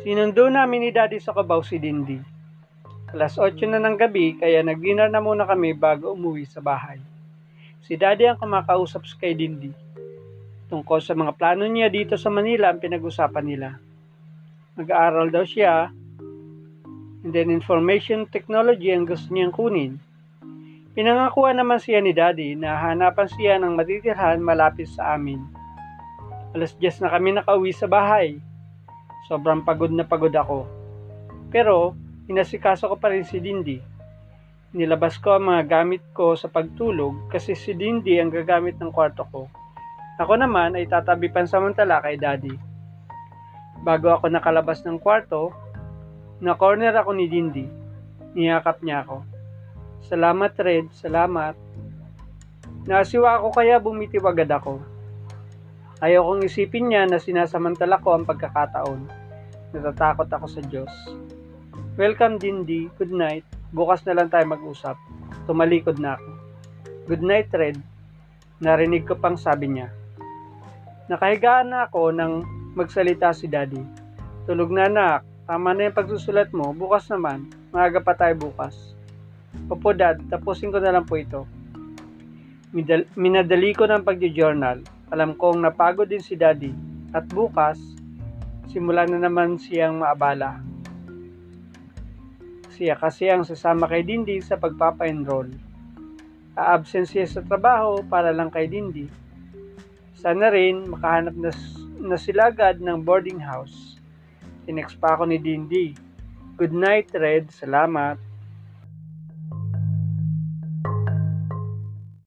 Sinundo namin ni Daddy sa Kabaw si Dindi. Alas 8 na ng gabi kaya nag-dinner na muna kami bago umuwi sa bahay. Si Daddy ang kumakausap sa kay Dindi. Tungkol sa mga plano niya dito sa Manila ang pinag-usapan nila. Mag-aaral daw siya and then information technology ang gusto niyang kunin. Pinangakuan naman siya ni Daddy na hanapan siya ng matitirhan malapit sa amin. Alas 10 na kami nakauwi sa bahay. Sobrang pagod na pagod ako. Pero, inasikaso ko pa rin si Dindi. Nilabas ko ang mga gamit ko sa pagtulog kasi si Dindi ang gagamit ng kwarto ko. Ako naman ay tatabi pansamantala kay Daddy. Bago ako nakalabas ng kwarto, na corner ako ni Dindi. Niyakap niya ako. Salamat Red, salamat. Nasiwa ako kaya bumitiw agad ako. Ayaw kong isipin niya na sinasamantala ko ang pagkakataon. Natatakot ako sa Diyos. Welcome Dindi, good night. Bukas na lang tayo mag-usap. Tumalikod na ako. Good night Red. Narinig ko pang sabi niya. Nakahigaan na ako nang magsalita si Daddy. Tulog na anak, tama na yung pagsusulat mo, bukas naman, maaga pa tayo bukas. Opo dad, tapusin ko na lang po ito. Minadali ko ng pagjo-journal. Alam kong napagod din si daddy. At bukas, simulan na naman siyang maabala. Siya kasi ang sasama kay Dindi sa pagpapa-enroll. A-absent siya sa trabaho para lang kay Dindi. Sana rin makahanap na, na sila agad ng boarding house. Tinext pa ako ni Dindi. Good night, Red. Salamat.